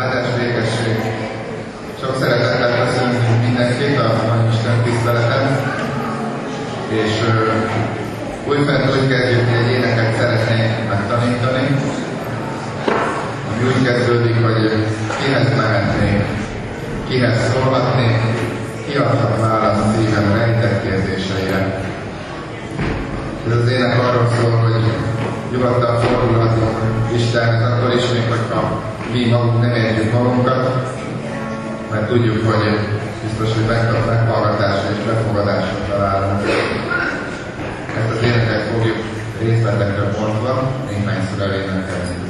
Áldás végesség. Sok szeretettel köszönünk mindenkit a mai Isten tiszteleten, és újfent úgy kezdjük, hogy egy éneket szeretnénk megtanítani, ami úgy kezdődik, hogy kihez mehetnénk, kihez szólhatnék, ki adhat választ szívem rejtett kérdéseire. Ez az ének arról szól, hogy nyugodtan fordulhatunk Istenhez, akkor is, még hogyha mi magunk nem értjük magunkat, mert tudjuk, hogy biztos, hogy megkap meghallgatásra és befogadásra találunk. Ezt az éneket fogjuk részletekre bontva, néhányszor elénekelni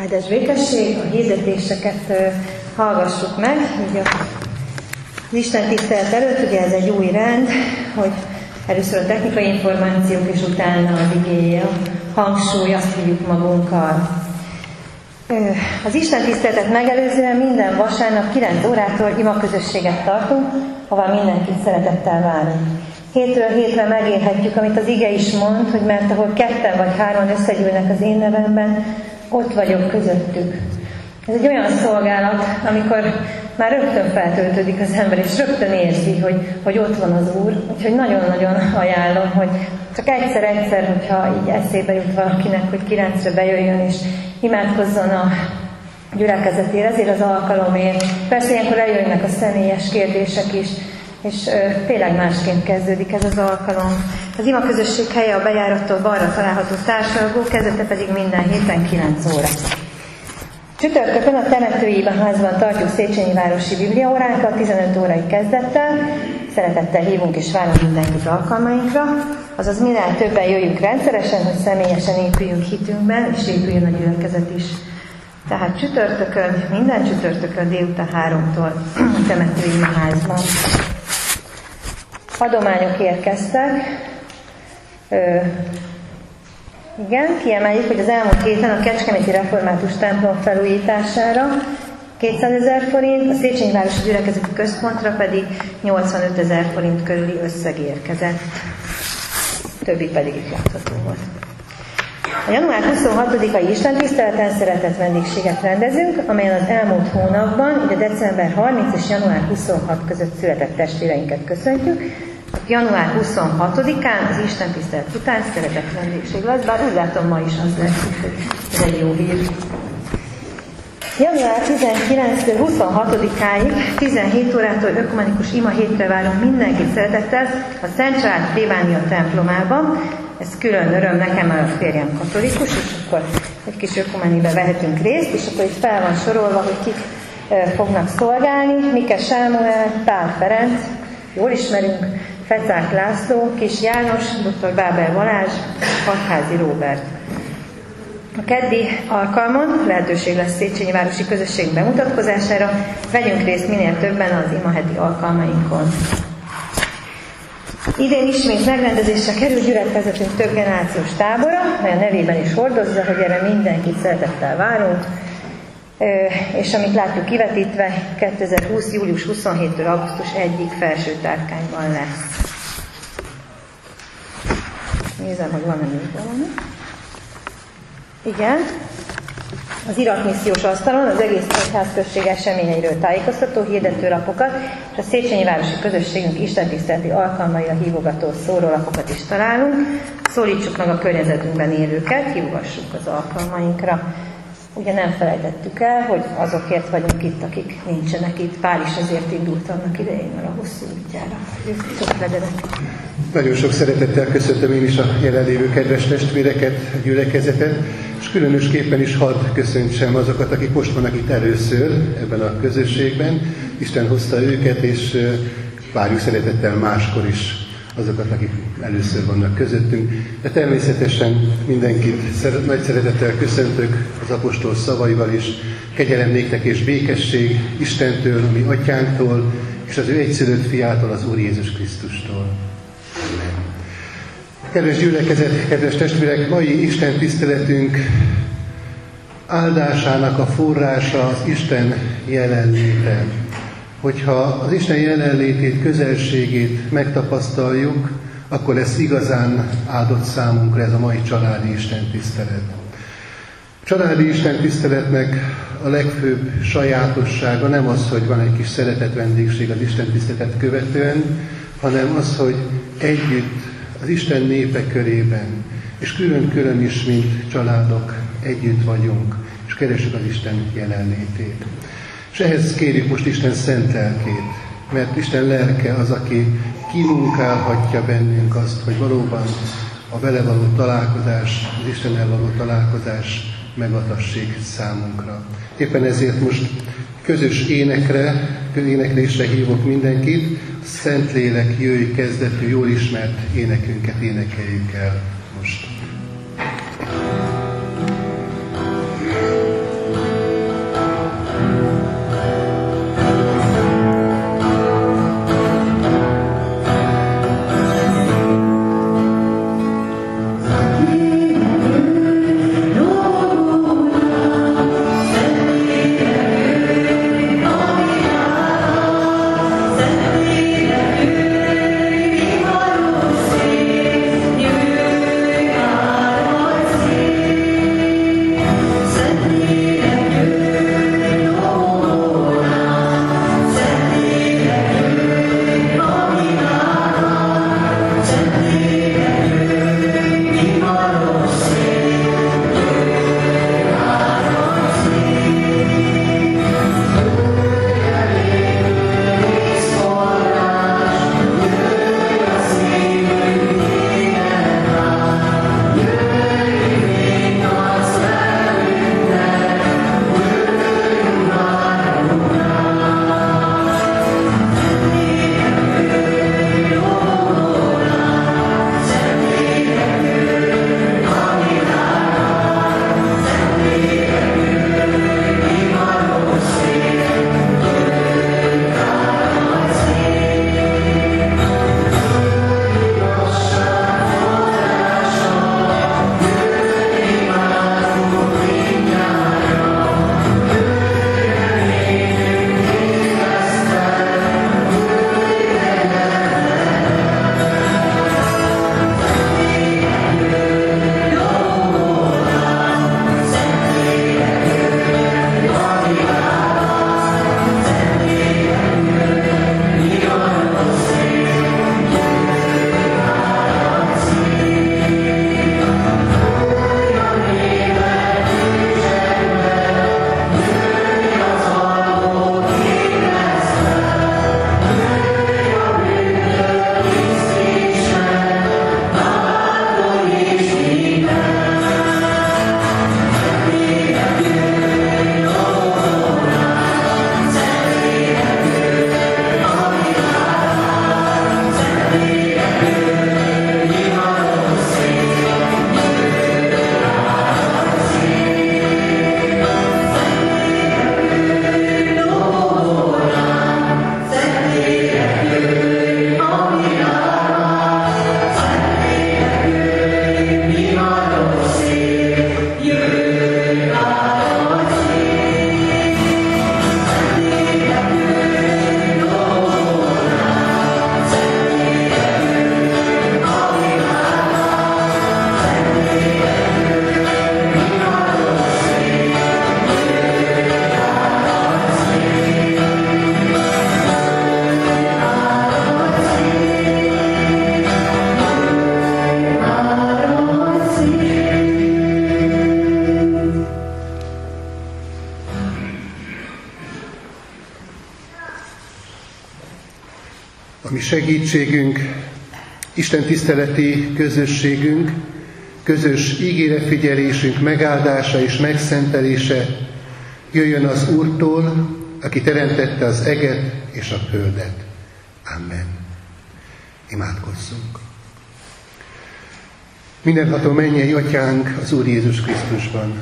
Áldás békesség, a hirdetéseket hallgassuk meg, így a Isten tisztelet előtt, ugye ez egy új rend, hogy először a technikai információk, és utána az igéje, a hangsúly, azt hívjuk magunkkal. Az Isten tiszteletet megelőzően minden vasárnap 9 órától ima közösséget tartunk, ahová mindenkit szeretettel várunk. Hétről hétre megélhetjük, amit az ige is mond, hogy mert ahol ketten vagy hárman összegyűlnek az én nevemben, ott vagyok közöttük. Ez egy olyan szolgálat, amikor már rögtön feltöltődik az ember, és rögtön érzi, hogy, hogy ott van az Úr. Úgyhogy nagyon-nagyon ajánlom, hogy csak egyszer-egyszer, hogyha így eszébe jut valakinek, hogy kilencre bejöjjön, és imádkozzon a gyülekezetére, ezért az alkalomért. Persze ilyenkor eljönnek a személyes kérdések is, és tényleg másként kezdődik ez az alkalom. Az ima közösség helye a bejárattól balra található társalgó, kezdete pedig minden héten 9 óra. Csütörtökön a temetői házban tartjuk Széchenyi Városi Bibliaóránkat 15 órai kezdettel. Szeretettel hívunk és várunk mindenkit alkalmainkra. Azaz minél többen jöjjünk rendszeresen, hogy személyesen épüljünk hitünkben, és épüljön a gyülekezet is. Tehát csütörtökön, minden csütörtökön délután háromtól a temetői házban. Adományok érkeztek. Ö, igen, kiemeljük, hogy az elmúlt héten a Kecskeméti Református templom felújítására 200 ezer forint, a Széchenyi Városi Gyülekezeti Központra pedig 85 ezer forint körüli összeg érkezett. Többi pedig itt látható volt. A január 26-ai Istentiszteleten szeretett vendégséget rendezünk, amelyen az elmúlt hónapban, ide december 30 és január 26 között született testvéreinket köszöntjük. Január 26-án az Isten tisztelet után szeretett vendégség lesz, bár úgy látom ma is az lesz, ez egy jó hír. Január 19-től 26-áig 17 órától ökumenikus ima hétre várunk mindenkit szeretettel a Szent Család Plébánia templomában. Ez külön öröm nekem, mert a férjem katolikus, és akkor egy kis ökumenibe vehetünk részt, és akkor itt fel van sorolva, hogy kik fognak szolgálni. Mike Sámuel, Pál Ferenc, jól ismerünk, Fecák László, Kis János, dr. Bábel Balázs, Hatházi Róbert. A keddi alkalmon lehetőség lesz Széchenyi Városi Közösség bemutatkozására, vegyünk részt minél többen az imaheti alkalmainkon. Idén ismét megrendezésre kerül gyülekezetünk több generációs tábora, mely a nevében is hordozza, hogy erre mindenkit szeretettel várunk, és amit látjuk kivetítve, 2020. július 27-től augusztus 1-ig felső tárkányban lesz. Nézem, hogy van-e még valami. Igen. Az iratmissziós asztalon az egész egyházközség eseményeiről tájékoztató hirdetőlapokat, és a Széchenyi Városi Közösségünk istentiszteleti alkalmaira hívogató szórólapokat is találunk. Szólítsuk meg a környezetünkben élőket, hívogassuk az alkalmainkra. Ugye nem felejtettük el, hogy azokért vagyunk itt, akik nincsenek itt. Pál is ezért indult annak idején a hosszú útjára. Ők ott legyenek. Nagyon sok szeretettel köszöntöm én is a jelenlévő kedves testvéreket, a gyülekezetet, és különösképpen is hadd köszöntsem azokat, akik most vannak itt először ebben a közösségben. Isten hozta őket, és várjuk szeretettel máskor is azokat, akik először vannak közöttünk. De természetesen mindenkit szeret, nagy szeretettel köszöntök az apostol szavaival is. Kegyelem néktek és békesség Istentől, ami atyánktól, és az ő egyszülött fiától, az Úr Jézus Krisztustól. Amen. Kedves gyülekezet, kedves testvérek, mai Isten tiszteletünk áldásának a forrása az Isten jelenléte. Hogyha az Isten jelenlétét, közelségét megtapasztaljuk, akkor lesz igazán áldott számunkra ez a mai családi Isten tisztelet. Családi Isten tiszteletnek a legfőbb sajátossága nem az, hogy van egy kis szeretet vendégség az Isten tiszteletet követően, hanem az, hogy együtt az Isten népe körében, és külön-külön is, mint családok együtt vagyunk, és keresünk az Isten jelenlétét. És ehhez kérjük most Isten szent lelkét, mert Isten lelke az, aki kimunkálhatja bennünk azt, hogy valóban a vele való találkozás, az Istennel való találkozás megadassék számunkra. Éppen ezért most közös énekre, éneklésre hívok mindenkit, Szentlélek jöjj kezdetű, jól ismert énekünket énekeljük el most. Segítségünk, Isten tiszteleti közösségünk, közös ígérefigyelésünk megáldása és megszentelése jöjjön az Úrtól, aki teremtette az eget és a földet. Amen. Imádkozzunk! Mindenható mennyei atyánk az Úr Jézus Krisztusban.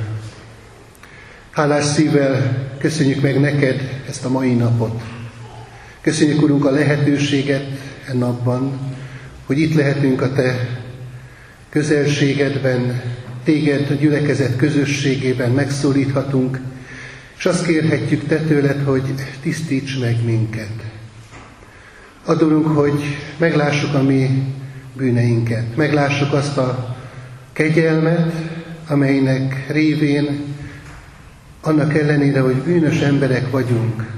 Hálás szívvel köszönjük meg neked ezt a mai napot. Köszönjük, Urunk, a lehetőséget e napban, hogy itt lehetünk a Te közelségedben, Téged a gyülekezet közösségében megszólíthatunk, és azt kérhetjük Te tőled, hogy tisztíts meg minket. Adulunk, hogy meglássuk a mi bűneinket, meglássuk azt a kegyelmet, amelynek révén annak ellenére, hogy bűnös emberek vagyunk,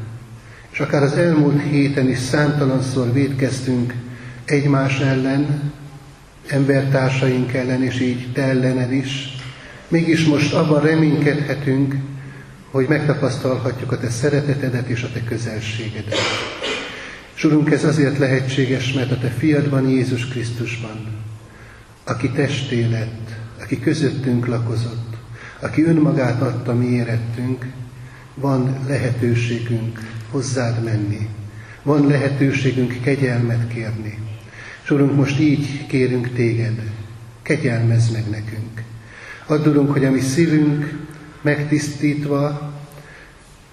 és akár az elmúlt héten is számtalanszor védkeztünk egymás ellen, embertársaink ellen, és így te ellened is, mégis most abban reménykedhetünk, hogy megtapasztalhatjuk a te szeretetedet és a te közelségedet. És Urunk, ez azért lehetséges, mert a te fiadban, Jézus Krisztusban, aki testé lett, aki közöttünk lakozott, aki önmagát adta mi érettünk, van lehetőségünk hozzád menni, van lehetőségünk kegyelmet kérni. És Urunk, most így kérünk téged, kegyelmezz meg nekünk. Add, hogy a mi szívünk megtisztítva,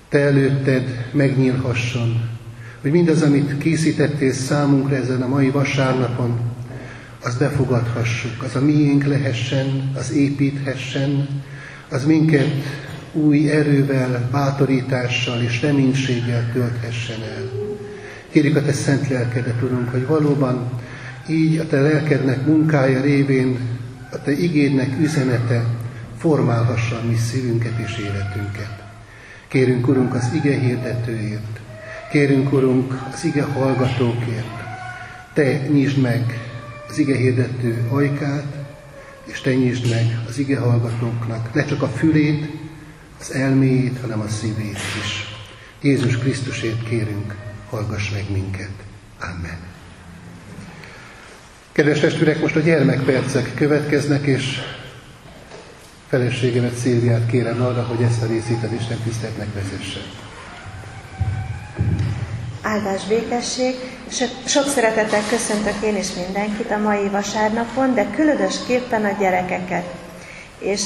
te előtted megnyílhasson, hogy mindaz, amit készítettél számunkra ezen a mai vasárnapon, az befogadhassuk, az a miénk lehessen, az építhessen, az minket új erővel, bátorítással és reménységgel tölthessen el. Kérjük a Te szent lelkedet, Urunk, hogy valóban így a Te lelkednek munkája révén a Te igédnek üzenete formálhassa a mi szívünket és életünket. Kérünk, Urunk, az ige hirdetőért, kérünk, Urunk, az ige hallgatókért. Te nyisd meg az ige hirdető ajkát, és te nyisd meg az ige hallgatóknak ne csak a fülét, az elméjét, hanem a szívét is. Jézus Krisztusért kérünk, hallgass meg minket. Amen. Kedves testvérek, most a gyermekpercek következnek, és feleségemet Szilviát kérem arra, hogy ezt a részét az Isten tiszteletnek vezesse. Áldás békesség. Sok szeretettel köszöntök én is mindenkit a mai vasárnapon, de különösképpen a gyerekeket. És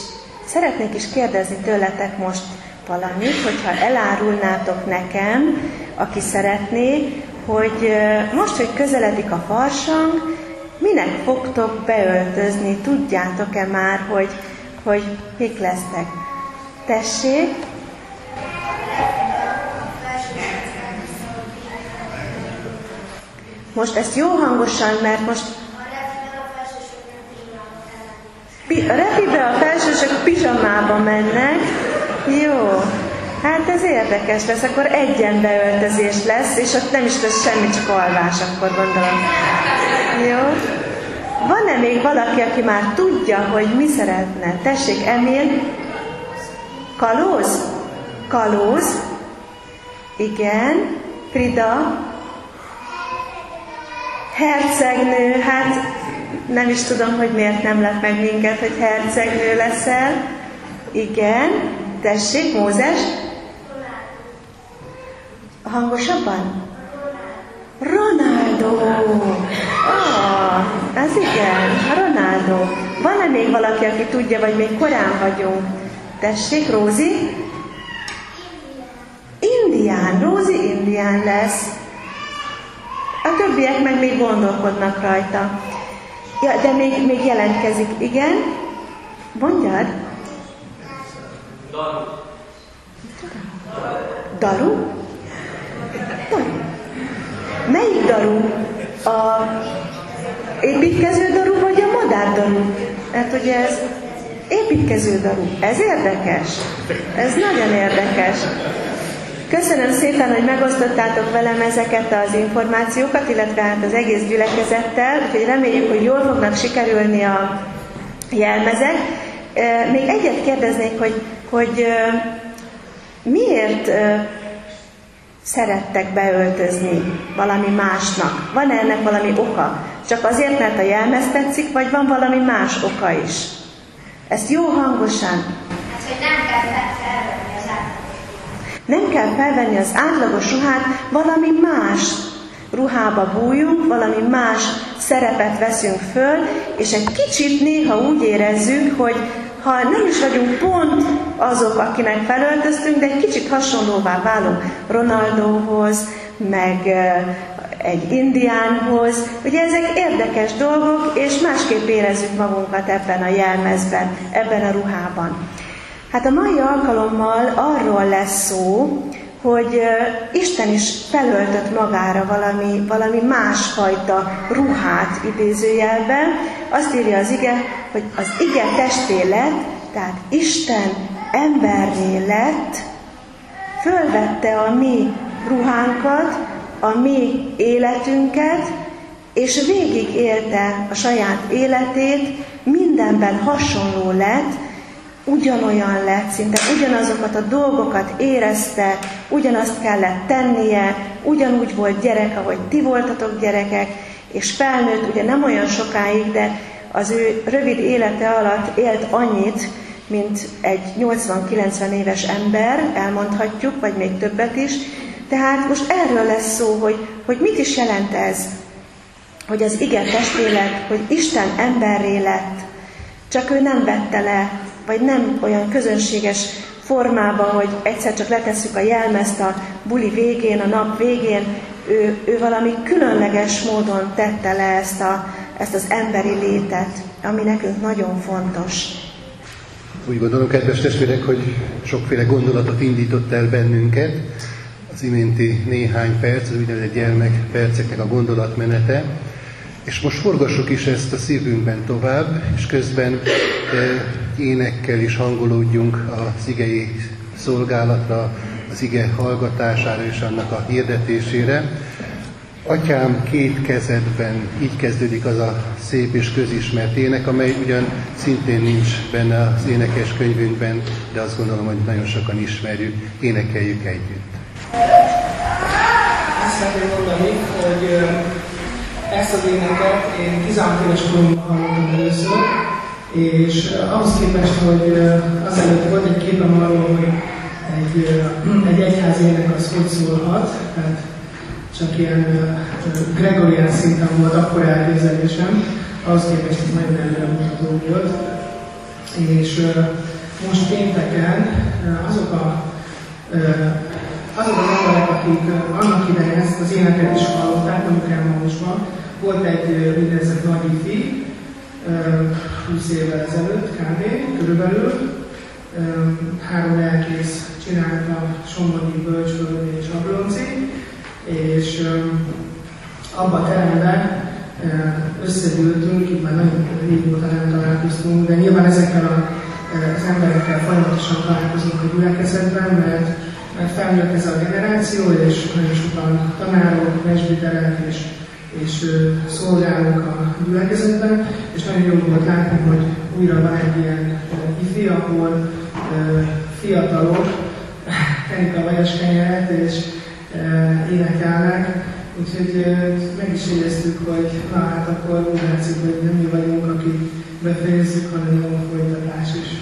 szeretnék is kérdezni tőletek most valamit, hogyha elárulnátok nekem, aki szeretné, hogy most, hogy közeledik a farsang, minek fogtok beöltözni, tudjátok-e már, hogy, hogy mik lesznek? Tessék, Most ezt jó hangosan, mert most a repibe a felsősök pizsamába mennek. Jó. Hát ez érdekes lesz, akkor egyen beöltözés lesz, és ott nem is lesz semmi, csak alvás, akkor gondolom. Jó. Van-e még valaki, aki már tudja, hogy mi szeretne? Tessék, Emil. Kalóz? Kalóz? Igen. Frida? Hercegnő, hát nem is tudom, hogy miért nem lett meg minket, hogy hercegnő leszel. Igen, tessék, Mózes. Hangosabban? Ronaldo! Ah, az igen, Ronaldo. Van-e még valaki, aki tudja, vagy még korán vagyunk? Tessék, Rózi? Indián, Rózi indián lesz. A többiek meg még gondolkodnak rajta. Ja, de még, még jelentkezik. Igen? Mondjad? Daru. Daru? Daru. Melyik daru? A építkező daru vagy a madár daru? Hát ugye ez építkező daru. Ez érdekes. Ez nagyon érdekes. Köszönöm szépen, hogy megosztottátok velem ezeket az információkat, illetve hát az egész gyülekezettel, úgyhogy reméljük, hogy jól fognak sikerülni a jelmezek. Még egyet kérdeznék, hogy, hogy miért szerettek beöltözni valami másnak? Van ennek valami oka? Csak azért, mert a jelmez tetszik, vagy van valami más oka is? Ezt jó hangosan. Hát, hogy nem kell nem kell felvenni az átlagos ruhát, valami más ruhába bújunk, valami más szerepet veszünk föl, és egy kicsit néha úgy érezzük, hogy ha nem is vagyunk pont azok, akinek felöltöztünk, de egy kicsit hasonlóvá válunk Ronaldóhoz, meg egy indiánhoz. Ugye ezek érdekes dolgok, és másképp érezzük magunkat ebben a jelmezben, ebben a ruhában. Hát a mai alkalommal arról lesz szó, hogy Isten is felöltött magára valami, valami másfajta ruhát idézőjelben. Azt írja az ige, hogy az ige testé lett, tehát Isten emberré lett, fölvette a mi ruhánkat, a mi életünket, és végig élte a saját életét, mindenben hasonló lett, ugyanolyan lett, szinte ugyanazokat a dolgokat érezte, ugyanazt kellett tennie, ugyanúgy volt gyerek, ahogy ti voltatok gyerekek, és felnőtt, ugye nem olyan sokáig, de az ő rövid élete alatt élt annyit, mint egy 80-90 éves ember, elmondhatjuk, vagy még többet is. Tehát most erről lesz szó, hogy, hogy mit is jelent ez, hogy az igen testélet, hogy Isten emberré lett, csak ő nem vette le vagy nem olyan közönséges formában, hogy egyszer csak letesszük a jelmezt a buli végén, a nap végén, ő, ő valami különleges módon tette le ezt, a, ezt az emberi létet, ami nekünk nagyon fontos. Úgy gondolom, kedves testvérek, hogy sokféle gondolatot indított el bennünket. Az iménti néhány perc, az úgynevezett gyermekperceknek a gondolatmenete. És most forgassuk is ezt a szívünkben tovább, és közben énekkel is hangolódjunk az igei szolgálatra, az ige hallgatására és annak a hirdetésére. Atyám két kezedben, így kezdődik az a szép és közismert ének, amely ugyan szintén nincs benne az énekes könyvünkben, de azt gondolom, hogy nagyon sokan ismerjük, énekeljük együtt. Azt szeretném mondani, hogy ezt az éneket én 16 éves koromban hallottam először, és ahhoz képest, hogy azelőtt volt egy képem arról, hogy egy, egy egyház ének az hogy szólhat, tehát csak ilyen Gregorian szinten volt akkor elképzelésem, ahhoz képest ez nagyon előremutató volt. És most pénteken azok a azok az emberek, akik annak idején ezt az éneket is hallották, amikor Emmausban, volt egy úgynevezett nagy ifi, 20 évvel ezelőtt kb. körülbelül, három lelkész csinálta Sombodi, Bölcsvölgyi és Ablonci, és abba a teremben összegyűltünk, itt már nagyon régóta nem találkoztunk, de nyilván ezekkel a, az emberekkel folyamatosan találkozunk a gyülekezetben, mert mert felnőtt ez a generáció, és nagyon sokan tanárok, presbiterek és, és szolgálók a gyülekezetben, és nagyon jó volt látni, hogy újra van egy ilyen ifi, ahol fiatalok tenik a vajas kenyeret, és énekelnek, Úgyhogy meg is éreztük, hogy na hát akkor úgy látszik, hogy nem mi vagyunk, akik befejezzük, hanem a folytatás is.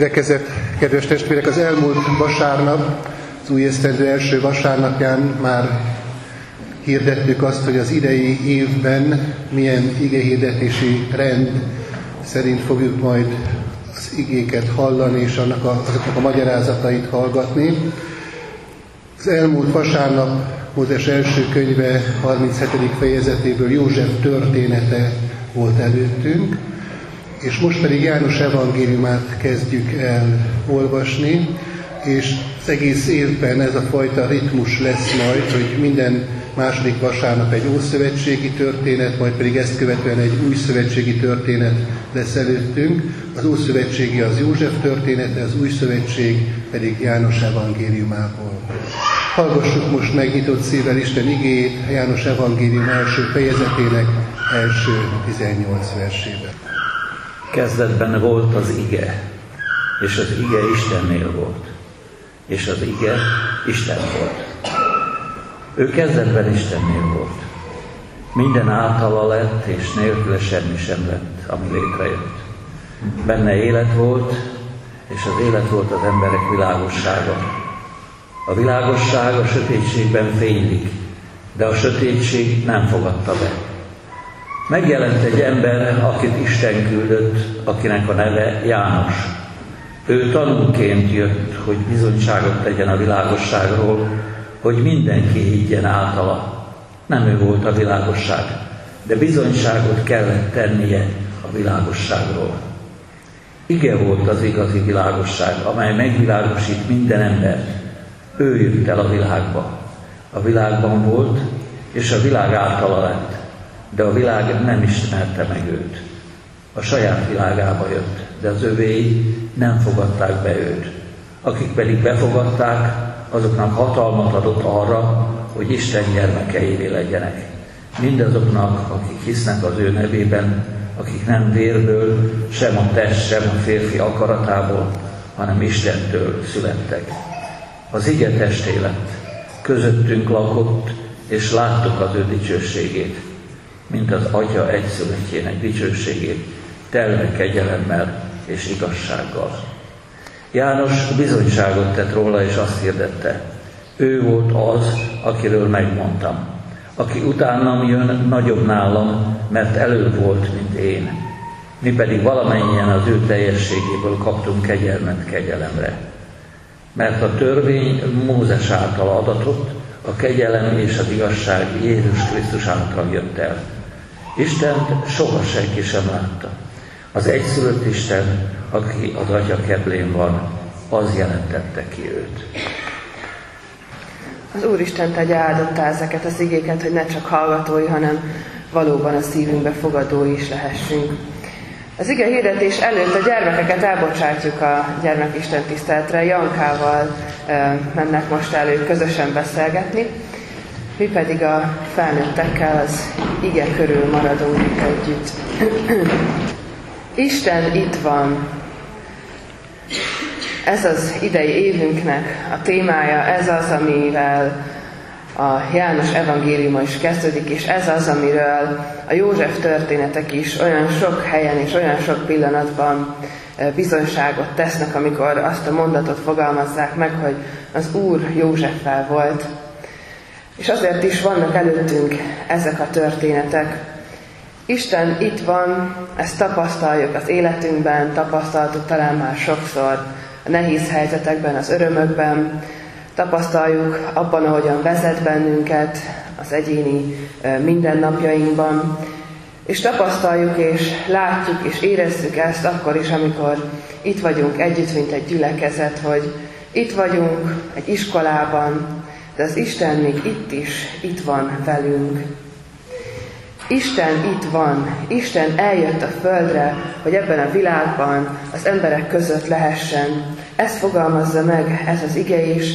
Gyülekezet, kedves testvérek, az elmúlt vasárnap, az új esztendő első vasárnapján már hirdettük azt, hogy az idei évben milyen igehirdetési rend szerint fogjuk majd az igéket hallani és annak a, azoknak a magyarázatait hallgatni. Az elmúlt vasárnap Mózes első könyve 37. fejezetéből József története volt előttünk, és most pedig János evangéliumát kezdjük el olvasni, és az egész évben ez a fajta ritmus lesz majd, hogy minden második vasárnap egy ószövetségi történet, majd pedig ezt követően egy új szövetségi történet lesz előttünk. Az ószövetségi az József története, az új szövetség pedig János evangéliumából. Hallgassuk most megnyitott szívvel Isten igéjét János evangélium első fejezetének első 18 versében. Kezdetben volt az ige, és az ige Istennél volt, és az ige Isten volt. Ő kezdetben Istennél volt. Minden általa lett, és nélküle semmi sem lett, ami létrejött. Benne élet volt, és az élet volt az emberek világossága. A világosság a sötétségben fénylik, de a sötétség nem fogadta be. Megjelent egy ember, akit Isten küldött, akinek a neve János. Ő tanúként jött, hogy bizonyságot tegyen a világosságról, hogy mindenki higgyen általa. Nem ő volt a világosság, de bizonyságot kellett tennie a világosságról. Ige volt az igazi világosság, amely megvilágosít minden embert. Ő jött el a világba. A világban volt, és a világ általa lett, de a világ nem ismerte meg őt. A saját világába jött, de az övéi nem fogadták be őt. Akik pedig befogadták, azoknak hatalmat adott arra, hogy Isten gyermekeivé legyenek. Mindazoknak, akik hisznek az ő nevében, akik nem vérből, sem a test, sem a férfi akaratából, hanem Istentől születtek. Az ige testé lett, közöttünk lakott, és láttuk az ő dicsőségét, mint az Atya egyszülöttjének dicsőségét, telve kegyelemmel és igazsággal. János bizonyságot tett róla, és azt hirdette, ő volt az, akiről megmondtam. Aki utánam jön, nagyobb nálam, mert előbb volt, mint én. Mi pedig valamennyien az ő teljességéből kaptunk kegyelmet kegyelemre. Mert a törvény Mózes által adatott, a kegyelem és az igazság Jézus Krisztus által jött el. Istent soha senki sem látta. Az egyszülött Isten, aki az Atya keblén van, az jelentette ki őt. Az Úristen tegye áldottá ezeket az igéket, hogy ne csak hallgatói, hanem valóban a szívünkbe fogadói is lehessünk. Az ige hirdetés előtt a gyermekeket elbocsátjuk a gyermekisten tiszteletre. Jankával e, mennek most elő közösen beszélgetni, mi pedig a felnőttekkel az ige körül maradunk együtt. Isten itt van. Ez az idei évünknek a témája, ez az, amivel a János evangéliuma is kezdődik, és ez az, amiről a József történetek is olyan sok helyen és olyan sok pillanatban bizonyságot tesznek, amikor azt a mondatot fogalmazzák meg, hogy az Úr Józseffel volt. És azért is vannak előttünk ezek a történetek, Isten itt van, ezt tapasztaljuk az életünkben, tapasztaltuk talán már sokszor a nehéz helyzetekben, az örömökben, tapasztaljuk abban, ahogyan vezet bennünket az egyéni mindennapjainkban, és tapasztaljuk, és látjuk, és érezzük ezt akkor is, amikor itt vagyunk együtt, mint egy gyülekezet, hogy itt vagyunk egy iskolában, de az Isten még itt is, itt van velünk. Isten itt van, Isten eljött a földre, hogy ebben a világban az emberek között lehessen. Ezt fogalmazza meg ez az ige is.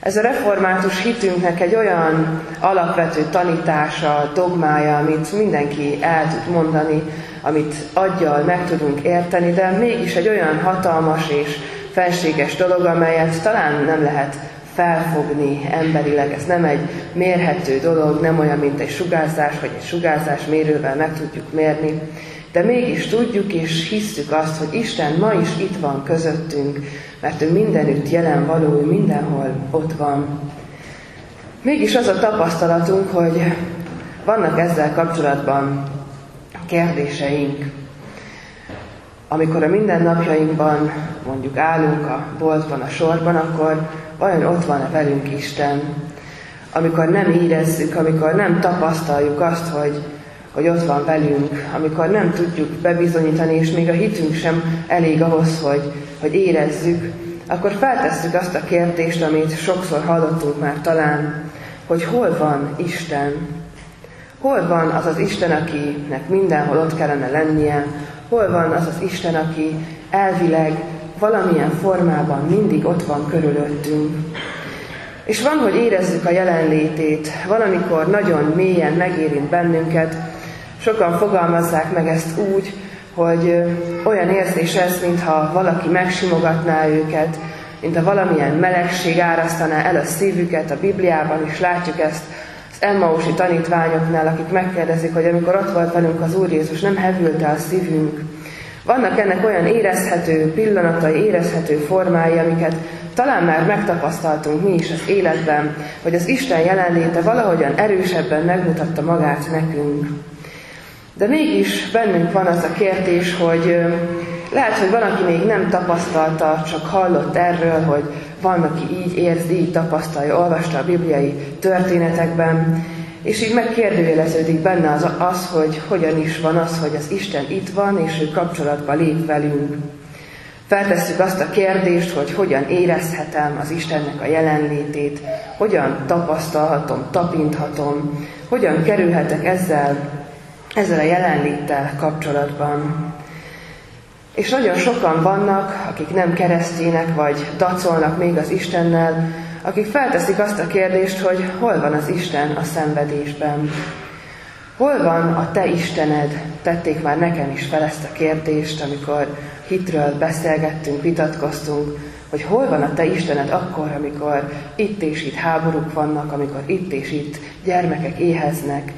Ez a református hitünknek egy olyan alapvető tanítása, dogmája, amit mindenki el tud mondani, amit aggyal meg tudunk érteni, de mégis egy olyan hatalmas és felséges dolog, amelyet talán nem lehet felfogni emberileg. Ez nem egy mérhető dolog, nem olyan, mint egy sugárzás, vagy egy sugárzás mérővel meg tudjuk mérni. De mégis tudjuk és hisszük azt, hogy Isten ma is itt van közöttünk, mert ő mindenütt jelen való, ő mindenhol ott van. Mégis az a tapasztalatunk, hogy vannak ezzel kapcsolatban kérdéseink. Amikor a mindennapjainkban mondjuk állunk a boltban, a sorban, akkor vajon ott van-e velünk Isten? Amikor nem érezzük, amikor nem tapasztaljuk azt, hogy, hogy ott van velünk, amikor nem tudjuk bebizonyítani, és még a hitünk sem elég ahhoz, hogy, hogy érezzük, akkor feltesszük azt a kérdést, amit sokszor hallottunk már talán, hogy hol van Isten? Hol van az az Isten, akinek mindenhol ott kellene lennie? Hol van az az Isten, aki elvileg valamilyen formában mindig ott van körülöttünk? És van, hogy érezzük a jelenlétét, valamikor nagyon mélyen megérint bennünket, sokan fogalmazzák meg ezt úgy, hogy olyan érzés ez, mintha valaki megsimogatná őket, mint a valamilyen melegség árasztaná el a szívüket, a Bibliában is látjuk ezt az Emmausi tanítványoknál, akik megkérdezik, hogy amikor ott volt velünk az Úr Jézus, nem hevült a szívünk. Vannak ennek olyan érezhető pillanatai, érezhető formái, amiket talán már megtapasztaltunk mi is az életben, hogy az Isten jelenléte valahogyan erősebben megmutatta magát nekünk. De mégis bennünk van az a kérdés, hogy lehet, hogy van, aki még nem tapasztalta, csak hallott erről, hogy van, aki így érzi, így tapasztalja, olvasta a bibliai történetekben, és így megkérdőjeleződik benne az, az, hogy hogyan is van az, hogy az Isten itt van, és ő kapcsolatba lép velünk. Feltesszük azt a kérdést, hogy hogyan érezhetem az Istennek a jelenlétét, hogyan tapasztalhatom, tapinthatom, hogyan kerülhetek ezzel, ezzel a jelenléttel kapcsolatban. És nagyon sokan vannak, akik nem keresztjének, vagy dacolnak még az Istennel, akik felteszik azt a kérdést, hogy hol van az Isten a szenvedésben. Hol van a te Istened? Tették már nekem is fel ezt a kérdést, amikor hitről beszélgettünk, vitatkoztunk, hogy hol van a te Istened akkor, amikor itt és itt háborúk vannak, amikor itt és itt gyermekek éheznek.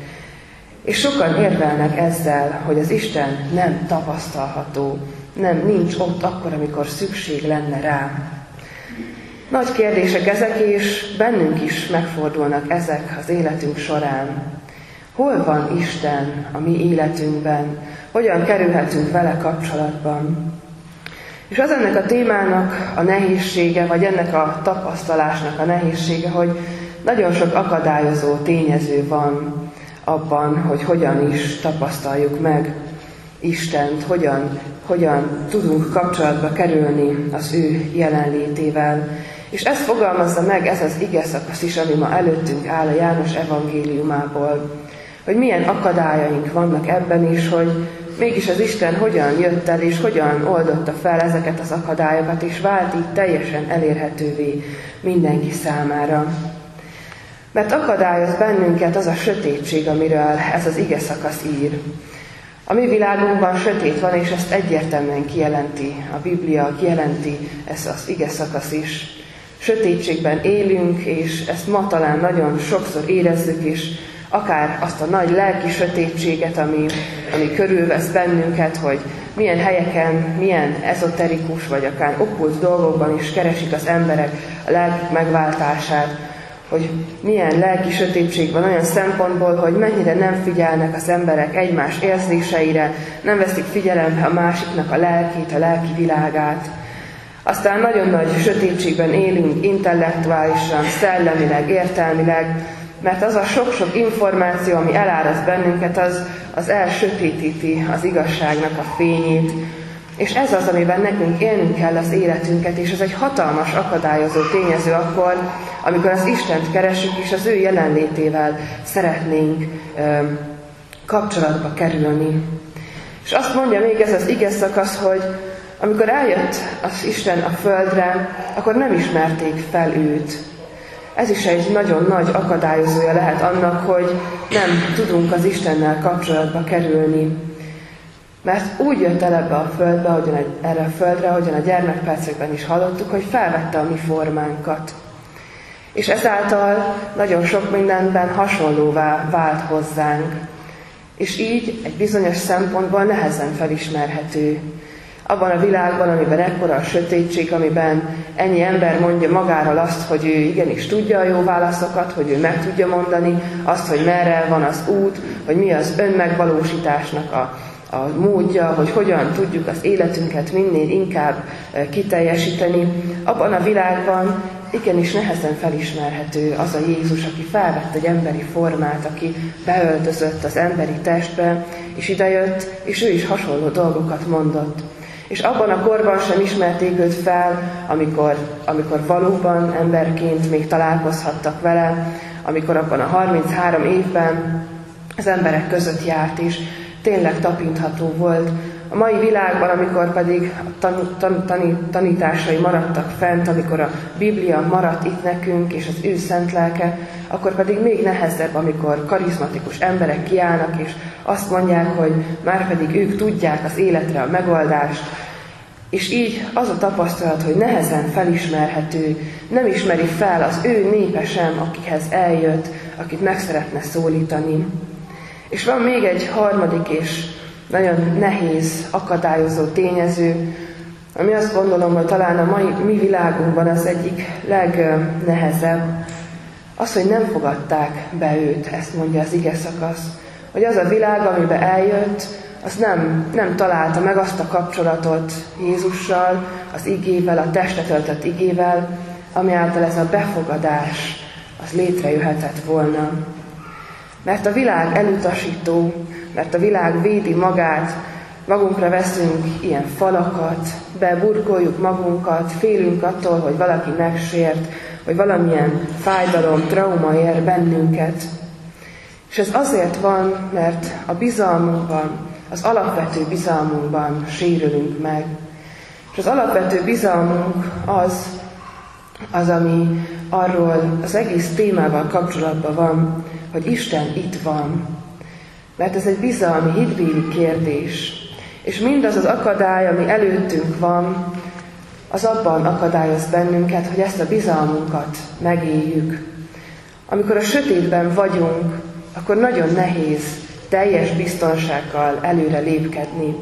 És sokan érvelnek ezzel, hogy az Isten nem tapasztalható, nem, nincs ott akkor, amikor szükség lenne rá. Nagy kérdések ezek, és bennünk is megfordulnak ezek az életünk során. Hol van Isten a mi életünkben? Hogyan kerülhetünk vele kapcsolatban? És az ennek a témának a nehézsége, vagy ennek a tapasztalásnak a nehézsége, hogy nagyon sok akadályozó tényező van abban, hogy hogyan is tapasztaljuk meg Istent, hogyan, hogyan tudunk kapcsolatba kerülni az ő jelenlétével. És ezt fogalmazza meg ez az ige szakasz is, ami ma előttünk áll a János evangéliumából, hogy milyen akadályaink vannak ebben is, hogy mégis az Isten hogyan jött el, és hogyan oldotta fel ezeket az akadályokat, és vált így teljesen elérhetővé mindenki számára. Mert akadályoz bennünket az a sötétség, amiről ez az ige szakasz ír. A mi világunkban sötét van, és ezt egyértelműen kijelenti a Biblia, kijelenti ez az ige szakasz is. Sötétségben élünk, és ezt ma talán nagyon sokszor érezzük is, akár azt a nagy lelki sötétséget, ami, ami körülvesz bennünket, hogy milyen helyeken, milyen ezoterikus, vagy akár okkult dolgokban is keresik az emberek a lelkük megváltását, hogy milyen lelki sötétség van olyan szempontból, hogy mennyire nem figyelnek az emberek egymás érzéseire, nem veszik figyelembe a másiknak a lelkét, a lelki világát. Aztán nagyon nagy sötétségben élünk intellektuálisan, szellemileg, értelmileg, mert az a sok-sok információ, ami eláraszt bennünket, az, az elsötétíti az igazságnak a fényét, és ez az, amiben nekünk élnünk kell az életünket, és ez egy hatalmas akadályozó tényező akkor, amikor az Istent keresünk, és az ő jelenlétével szeretnénk ö, kapcsolatba kerülni. És azt mondja még ez az ige szakasz, hogy amikor eljött az Isten a földre, akkor nem ismerték fel őt. Ez is egy nagyon nagy akadályozója lehet annak, hogy nem tudunk az Istennel kapcsolatba kerülni. Mert úgy jött el ebbe a földbe, ahogyan erre a földre, ahogyan a gyermekpercekben is hallottuk, hogy felvette a mi formánkat. És ezáltal nagyon sok mindenben hasonlóvá vált hozzánk. És így egy bizonyos szempontból nehezen felismerhető. Abban a világban, amiben ekkora a sötétség, amiben ennyi ember mondja magáról azt, hogy ő igenis tudja a jó válaszokat, hogy ő meg tudja mondani azt, hogy merre van az út, hogy mi az önmegvalósításnak a, a módja, hogy hogyan tudjuk az életünket minél inkább kiteljesíteni. Abban a világban igenis nehezen felismerhető az a Jézus, aki felvett egy emberi formát, aki beöltözött az emberi testbe, és idejött, és ő is hasonló dolgokat mondott. És abban a korban sem ismerték őt fel, amikor, amikor valóban emberként még találkozhattak vele, amikor abban a 33 évben az emberek között járt is, tényleg tapintható volt. A mai világban, amikor pedig tan, tan, tan, tanításai maradtak fent, amikor a Biblia maradt itt nekünk, és az ő szent lelke, akkor pedig még nehezebb, amikor karizmatikus emberek kiállnak, és azt mondják, hogy már pedig ők tudják az életre a megoldást, és így az a tapasztalat, hogy nehezen felismerhető, nem ismeri fel az ő népe sem, akihez eljött, akit meg szeretne szólítani. És van még egy harmadik és nagyon nehéz, akadályozó tényező, ami azt gondolom, hogy talán a mai mi világunkban az egyik legnehezebb, az, hogy nem fogadták be őt, ezt mondja az ige szakasz. Hogy az a világ, amiben eljött, az nem, nem találta meg azt a kapcsolatot Jézussal, az igével, a testet öltött igével, ami által ez a befogadás az létrejöhetett volna. Mert a világ elutasító, mert a világ védi magát, magunkra veszünk ilyen falakat, beburkoljuk magunkat, félünk attól, hogy valaki megsért, hogy valamilyen fájdalom, trauma ér bennünket. És ez azért van, mert a bizalmunkban, az alapvető bizalmunkban sérülünk meg. És az alapvető bizalmunk az, az, ami arról az egész témával kapcsolatban van, hogy Isten itt van. Mert ez egy bizalmi, hitbéli kérdés. És mindaz az akadály, ami előttünk van, az abban akadályoz bennünket, hogy ezt a bizalmunkat megéljük. Amikor a sötétben vagyunk, akkor nagyon nehéz teljes biztonsággal előre lépkedni.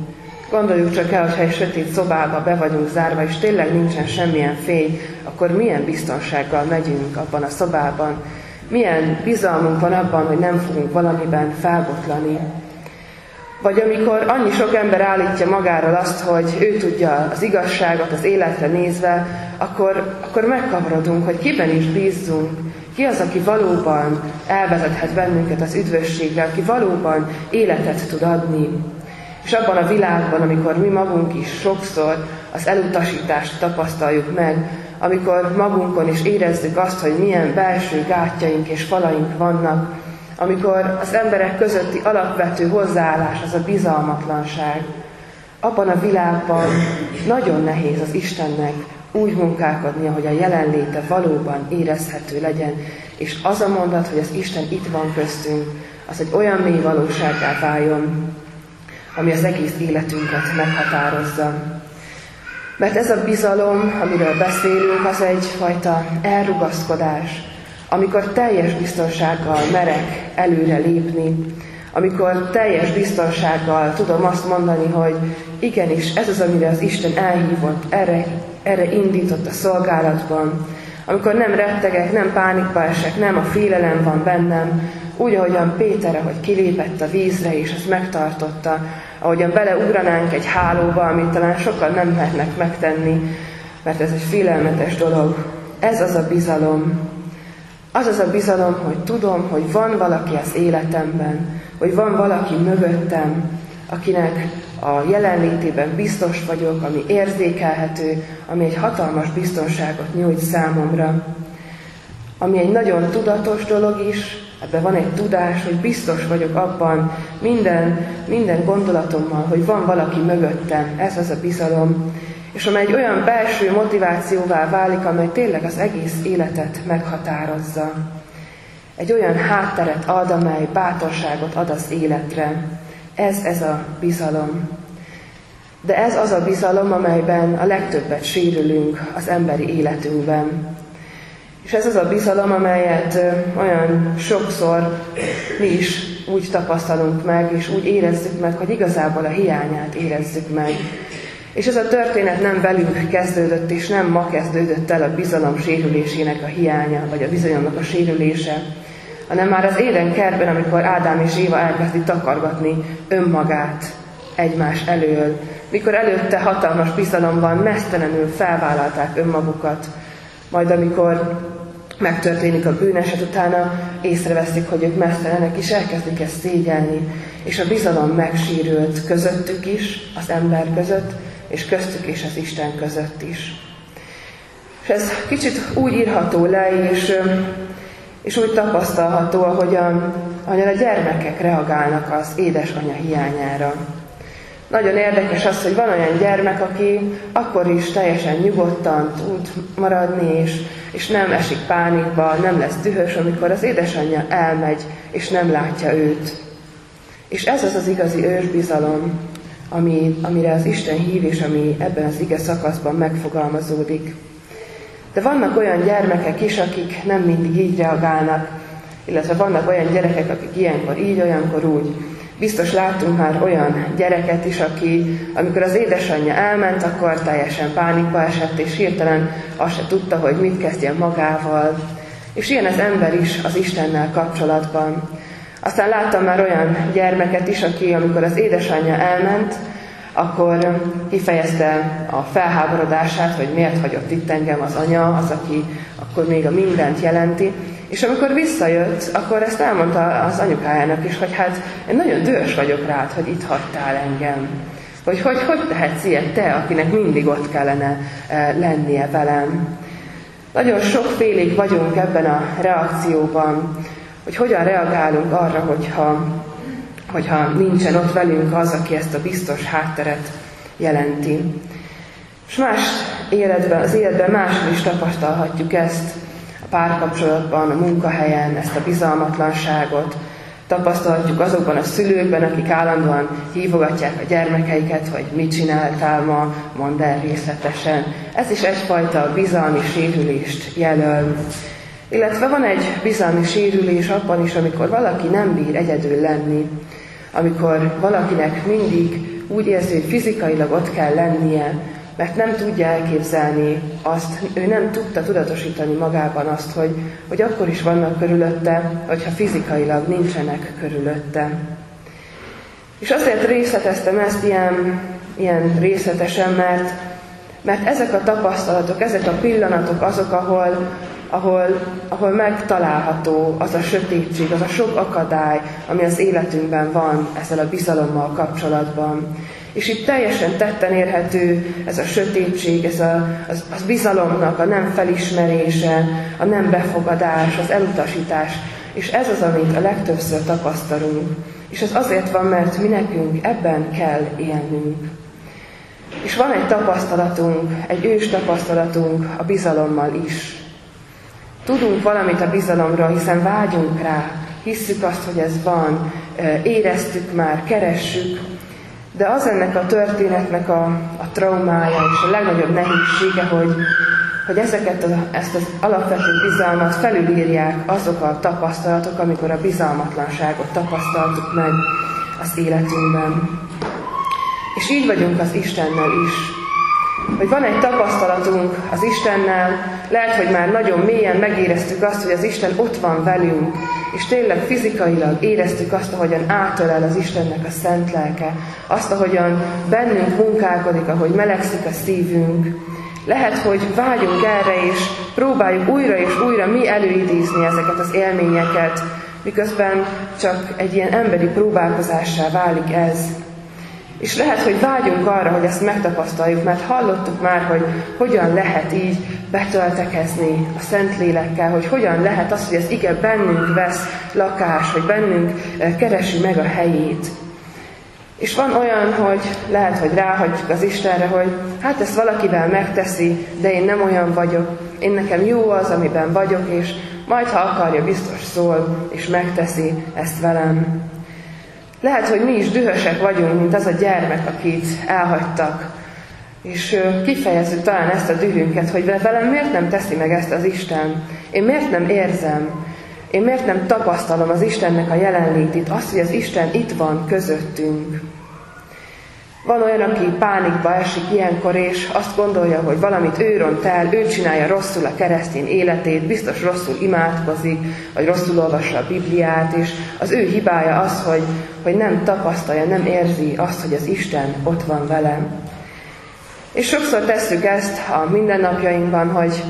Gondoljuk csak el, hogyha egy sötét szobába be vagyunk zárva, és tényleg nincsen semmilyen fény, akkor milyen biztonsággal megyünk abban a szobában, milyen bizalmunk van abban, hogy nem fogunk valamiben felbotlani. Vagy amikor annyi sok ember állítja magáról azt, hogy ő tudja az igazságot az életre nézve, akkor, akkor megkavarodunk, hogy kiben is bízzunk, ki az, aki valóban elvezethet bennünket az üdvösségre, aki valóban életet tud adni. És abban a világban, amikor mi magunk is sokszor az elutasítást tapasztaljuk meg, amikor magunkon is érezzük azt, hogy milyen belső gátjaink és falaink vannak, amikor az emberek közötti alapvető hozzáállás az a bizalmatlanság, abban a világban nagyon nehéz az Istennek úgy munkálkodnia, hogy a jelenléte valóban érezhető legyen, és az a mondat, hogy az Isten itt van köztünk, az egy olyan mély valóságá váljon, ami az egész életünket meghatározza. Mert ez a bizalom, amiről beszélünk, az egyfajta elrugaszkodás, amikor teljes biztonsággal merek előre lépni, amikor teljes biztonsággal tudom azt mondani, hogy igenis, ez az, amire az Isten elhívott, erre, erre indított a szolgálatban, amikor nem rettegek, nem pánikba esek, nem a félelem van bennem, úgy, ahogyan Péter, hogy kilépett a vízre, és azt megtartotta, ahogyan beleugranánk egy hálóba, amit talán sokan nem lehetnek megtenni, mert ez egy félelmetes dolog. Ez az a bizalom. Az az a bizalom, hogy tudom, hogy van valaki az életemben, hogy van valaki mögöttem, akinek a jelenlétében biztos vagyok, ami érzékelhető, ami egy hatalmas biztonságot nyújt számomra. Ami egy nagyon tudatos dolog is, ebben van egy tudás, hogy biztos vagyok abban minden, minden gondolatommal, hogy van valaki mögöttem, ez az a bizalom, és amely egy olyan belső motivációvá válik, amely tényleg az egész életet meghatározza. Egy olyan hátteret ad, amely bátorságot ad az életre. Ez, ez a bizalom. De ez az a bizalom, amelyben a legtöbbet sérülünk az emberi életünkben. És ez az a bizalom, amelyet olyan sokszor mi is úgy tapasztalunk meg, és úgy érezzük meg, hogy igazából a hiányát érezzük meg. És ez a történet nem velünk kezdődött, és nem ma kezdődött el a bizalom sérülésének a hiánya, vagy a bizalomnak a sérülése, hanem már az éden kertben, amikor Ádám és Éva elkezdi takargatni önmagát egymás elől, mikor előtte hatalmas bizalomban mesztelenül felvállalták önmagukat, majd amikor megtörténik a bűneset, utána észreveszik, hogy ők mesztelenek, és elkezdik ezt szégyelni, és a bizalom megsírült közöttük is, az ember között, és köztük és az Isten között is. És ez kicsit úgy írható le, és, és úgy tapasztalható, ahogyan, ahogyan a gyermekek reagálnak az édesanyja hiányára. Nagyon érdekes az, hogy van olyan gyermek, aki akkor is teljesen nyugodtan tud maradni, és, és nem esik pánikba, nem lesz dühös, amikor az édesanyja elmegy, és nem látja őt. És ez az az igazi ősbizalom, ami, amire az Isten hív, és ami ebben az ige szakaszban megfogalmazódik. De vannak olyan gyermekek is, akik nem mindig így reagálnak, illetve vannak olyan gyerekek, akik ilyenkor így, olyankor úgy. Biztos láttunk már olyan gyereket is, aki, amikor az édesanyja elment, akkor teljesen pánikba esett, és hirtelen azt se tudta, hogy mit kezdjen magával. És ilyen az ember is az Istennel kapcsolatban. Aztán láttam már olyan gyermeket is, aki, amikor az édesanyja elment, akkor kifejezte a felháborodását, hogy miért hagyott itt engem az anya, az, aki akkor még a mindent jelenti, és amikor visszajött, akkor ezt elmondta az anyukájának is, hogy hát én nagyon dühös vagyok rád, hogy itt hagytál engem. Hogy hogy, hogy tehetsz ilyet te, akinek mindig ott kellene e, lennie velem. Nagyon sokfélig vagyunk ebben a reakcióban, hogy hogyan reagálunk arra, hogyha, hogyha nincsen ott velünk az, aki ezt a biztos hátteret jelenti. És más életben, az életben máshol is tapasztalhatjuk ezt, párkapcsolatban, a munkahelyen ezt a bizalmatlanságot, tapasztalhatjuk azokban a szülőkben, akik állandóan hívogatják a gyermekeiket, hogy mit csináltál ma, mondd el részletesen. Ez is egyfajta bizalmi sérülést jelöl. Illetve van egy bizalmi sérülés abban is, amikor valaki nem bír egyedül lenni, amikor valakinek mindig úgy érzi, hogy fizikailag ott kell lennie, mert nem tudja elképzelni azt, ő nem tudta tudatosítani magában azt, hogy, hogy akkor is vannak körülötte, hogyha fizikailag nincsenek körülötte. És azért részleteztem ezt ilyen, ilyen részletesen, mert, mert ezek a tapasztalatok, ezek a pillanatok azok, ahol, ahol, ahol megtalálható az a sötétség, az a sok akadály, ami az életünkben van ezzel a bizalommal kapcsolatban. És itt teljesen tetten érhető ez a sötétség, ez a, az, az bizalomnak a nem felismerése, a nem befogadás, az elutasítás. És ez az, amit a legtöbbször tapasztalunk. És ez azért van, mert mi nekünk ebben kell élnünk. És van egy tapasztalatunk, egy ős tapasztalatunk a bizalommal is. Tudunk valamit a bizalomról, hiszen vágyunk rá, hisszük azt, hogy ez van, éreztük már, keressük, de az ennek a történetnek a, a traumája és a legnagyobb nehézsége, hogy, hogy ezeket a, ezt az alapvető bizalmat felülírják azok a tapasztalatok, amikor a bizalmatlanságot tapasztaltuk meg az életünkben. És így vagyunk az Istennel is. Hogy van egy tapasztalatunk az Istennel, lehet, hogy már nagyon mélyen megéreztük azt, hogy az Isten ott van velünk, és tényleg fizikailag éreztük azt, ahogyan átölel az Istennek a szent lelke, azt, ahogyan bennünk munkálkodik, ahogy melegszik a szívünk. Lehet, hogy vágyunk erre, és próbáljuk újra és újra mi előidézni ezeket az élményeket, miközben csak egy ilyen emberi próbálkozássá válik ez. És lehet, hogy vágyunk arra, hogy ezt megtapasztaljuk, mert hallottuk már, hogy hogyan lehet így betöltekezni a Szentlélekkel, hogy hogyan lehet az, hogy az ige bennünk vesz lakás, hogy bennünk eh, keresi meg a helyét. És van olyan, hogy lehet, hogy ráhagyjuk az Istenre, hogy hát ezt valakivel megteszi, de én nem olyan vagyok, én nekem jó az, amiben vagyok, és majd, ha akarja, biztos szól, és megteszi ezt velem. Lehet, hogy mi is dühösek vagyunk, mint az a gyermek, akit elhagytak És kifejezzük talán ezt a dühünket, hogy velem miért nem teszi meg ezt az Isten? Én miért nem érzem? Én miért nem tapasztalom az Istennek a jelenlétét, azt, hogy az Isten itt van közöttünk? Van olyan, aki pánikba esik ilyenkor, és azt gondolja, hogy valamit ő ront el, ő csinálja rosszul a keresztény életét, biztos rosszul imádkozik, vagy rosszul olvassa a Bibliát, és az ő hibája az, hogy, hogy nem tapasztalja, nem érzi azt, hogy az Isten ott van velem. És sokszor tesszük ezt a mindennapjainkban, hogy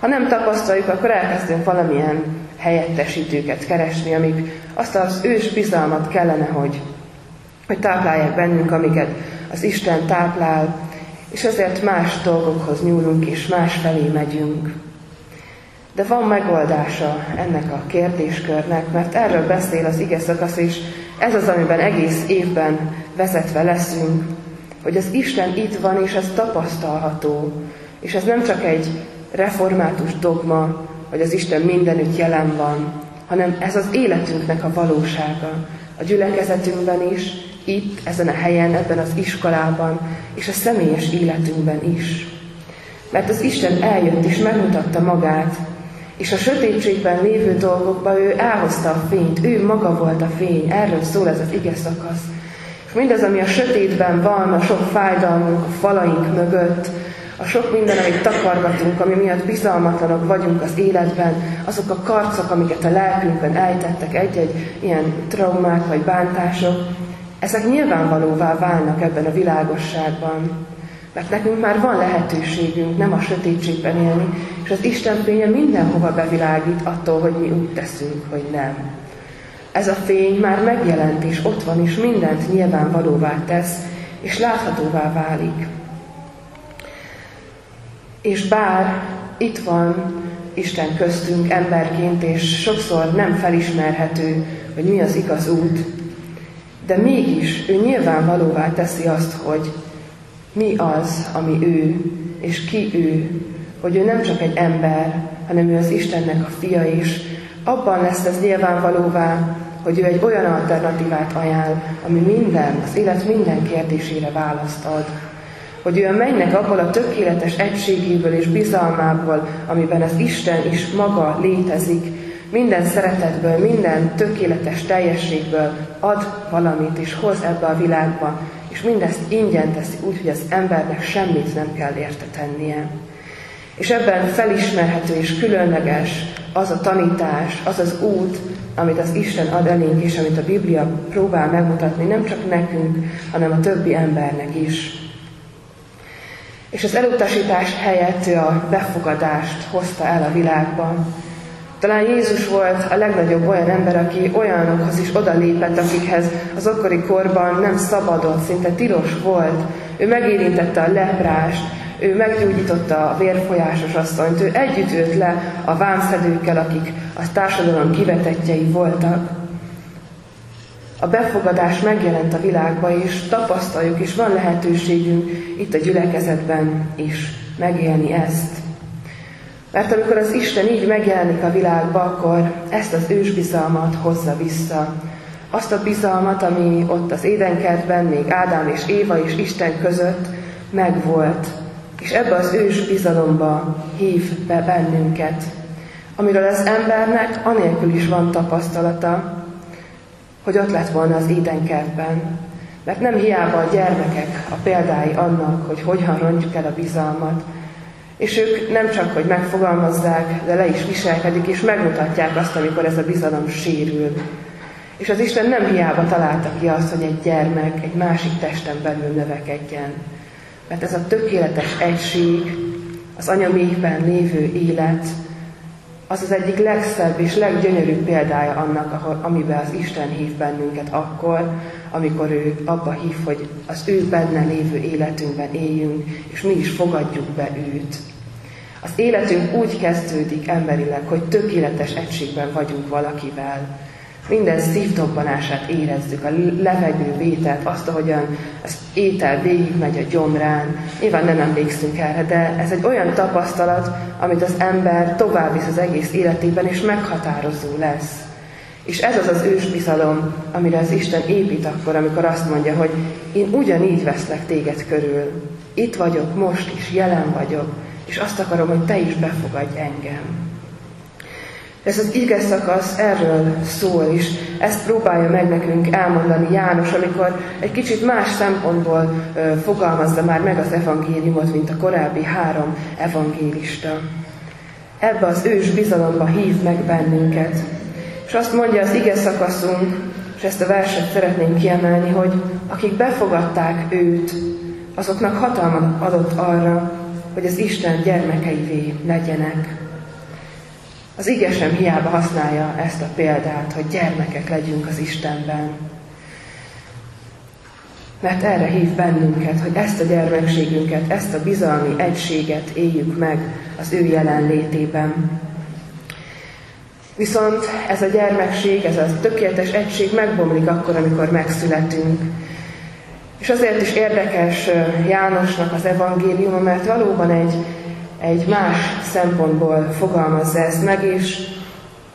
ha nem tapasztaljuk, akkor elkezdünk valamilyen helyettesítőket keresni, amik azt az ős bizalmat kellene, hogy, hogy táplálják bennünk, amiket az Isten táplál, és azért más dolgokhoz nyúlunk, és más felé megyünk. De van megoldása ennek a kérdéskörnek, mert erről beszél az ige szakasz, és ez az, amiben egész évben vezetve leszünk, hogy az Isten itt van, és ez tapasztalható. És ez nem csak egy református dogma, hogy az Isten mindenütt jelen van, hanem ez az életünknek a valósága. A gyülekezetünkben is, itt, ezen a helyen, ebben az iskolában, és a személyes életünkben is. Mert az Isten eljött és megmutatta magát, és a sötétségben lévő dolgokba ő elhozta a fényt, ő maga volt a fény, erről szól ez az ige szakasz. És mindaz, ami a sötétben van, a sok fájdalmunk a falaink mögött, a sok minden, amit takargatunk, ami miatt bizalmatlanok vagyunk az életben, azok a karcok, amiket a lelkünkben ejtettek, egy-egy ilyen traumák vagy bántások, ezek nyilvánvalóvá válnak ebben a világosságban. Mert nekünk már van lehetőségünk nem a sötétségben élni, és az Isten fénye mindenhova bevilágít attól, hogy mi úgy teszünk, hogy nem. Ez a fény már megjelent, és ott van, és mindent nyilvánvalóvá tesz, és láthatóvá válik. És bár itt van Isten köztünk emberként, és sokszor nem felismerhető, hogy mi az igaz út, de mégis ő nyilvánvalóvá teszi azt, hogy mi az, ami ő, és ki ő, hogy ő nem csak egy ember, hanem ő az Istennek a fia is. Abban lesz ez nyilvánvalóvá, hogy ő egy olyan alternatívát ajánl, ami minden, az élet minden kérdésére választ ad hogy ő a mennynek abból a tökéletes egységéből és bizalmából, amiben az Isten is maga létezik, minden szeretetből, minden tökéletes teljességből ad valamit, és hoz ebbe a világba, és mindezt ingyen teszi úgy, hogy az embernek semmit nem kell érte tennie. És ebben felismerhető és különleges az a tanítás, az az út, amit az Isten ad elénk, és amit a Biblia próbál megmutatni, nem csak nekünk, hanem a többi embernek is. És az elutasítás helyett ő a befogadást hozta el a világban. Talán Jézus volt a legnagyobb olyan ember, aki olyanokhoz is odalépett, akikhez az akkori korban nem szabadott, szinte tilos volt. Ő megérintette a leprást, ő meggyógyította a vérfolyásos asszonyt, ő együtt ült le a vámszedőkkel, akik a társadalom kivetetjei voltak. A befogadás megjelent a világba, és tapasztaljuk, és van lehetőségünk itt a gyülekezetben is megélni ezt. Mert amikor az Isten így megjelenik a világba, akkor ezt az ősbizalmat hozza vissza. Azt a bizalmat, ami ott az édenkertben, még Ádám és Éva és Isten között megvolt. És ebbe az ős bizalomba hív be bennünket, amiről az embernek anélkül is van tapasztalata, hogy ott lett volna az édenkertben. Mert nem hiába a gyermekek a példái annak, hogy hogyan rontjuk el a bizalmat, és ők nem csak, hogy megfogalmazzák, de le is viselkedik, és megmutatják azt, amikor ez a bizalom sérül. És az Isten nem hiába találta ki azt, hogy egy gyermek egy másik testen belül növekedjen. Mert ez a tökéletes egység, az anyamékben lévő élet, az az egyik legszebb és leggyönyörűbb példája annak, ahol, amiben az Isten hív bennünket akkor, amikor ő abba hív, hogy az ő benne lévő életünkben éljünk, és mi is fogadjuk be őt. Az életünk úgy kezdődik emberileg, hogy tökéletes egységben vagyunk valakivel. Minden szívdobbanását érezzük, a levegő vételt, azt, ahogyan az étel végigmegy a gyomrán. Nyilván nem emlékszünk erre, de ez egy olyan tapasztalat, amit az ember tovább visz az egész életében, és meghatározó lesz. És ez az az ősbizalom, amire az Isten épít akkor, amikor azt mondja, hogy én ugyanígy veszlek téged körül. itt vagyok most is, jelen vagyok, és azt akarom, hogy te is befogadj engem. Ez az ige szakasz erről szól is. Ezt próbálja meg nekünk elmondani János, amikor egy kicsit más szempontból fogalmazza már meg az evangéliumot, mint a korábbi három evangélista. Ebbe az ős bizalomba hív meg bennünket. És azt mondja az ige szakaszunk, és ezt a verset szeretném kiemelni, hogy akik befogadták őt, azoknak hatalmat adott arra, hogy az Isten gyermekeivé legyenek. Az ige sem hiába használja ezt a példát, hogy gyermekek legyünk az Istenben. Mert erre hív bennünket, hogy ezt a gyermekségünket, ezt a bizalmi egységet éljük meg az ő jelenlétében. Viszont ez a gyermekség, ez a tökéletes egység megbomlik akkor, amikor megszületünk. És azért is érdekes Jánosnak az evangéliuma, mert valóban egy egy más szempontból fogalmazza ezt meg, és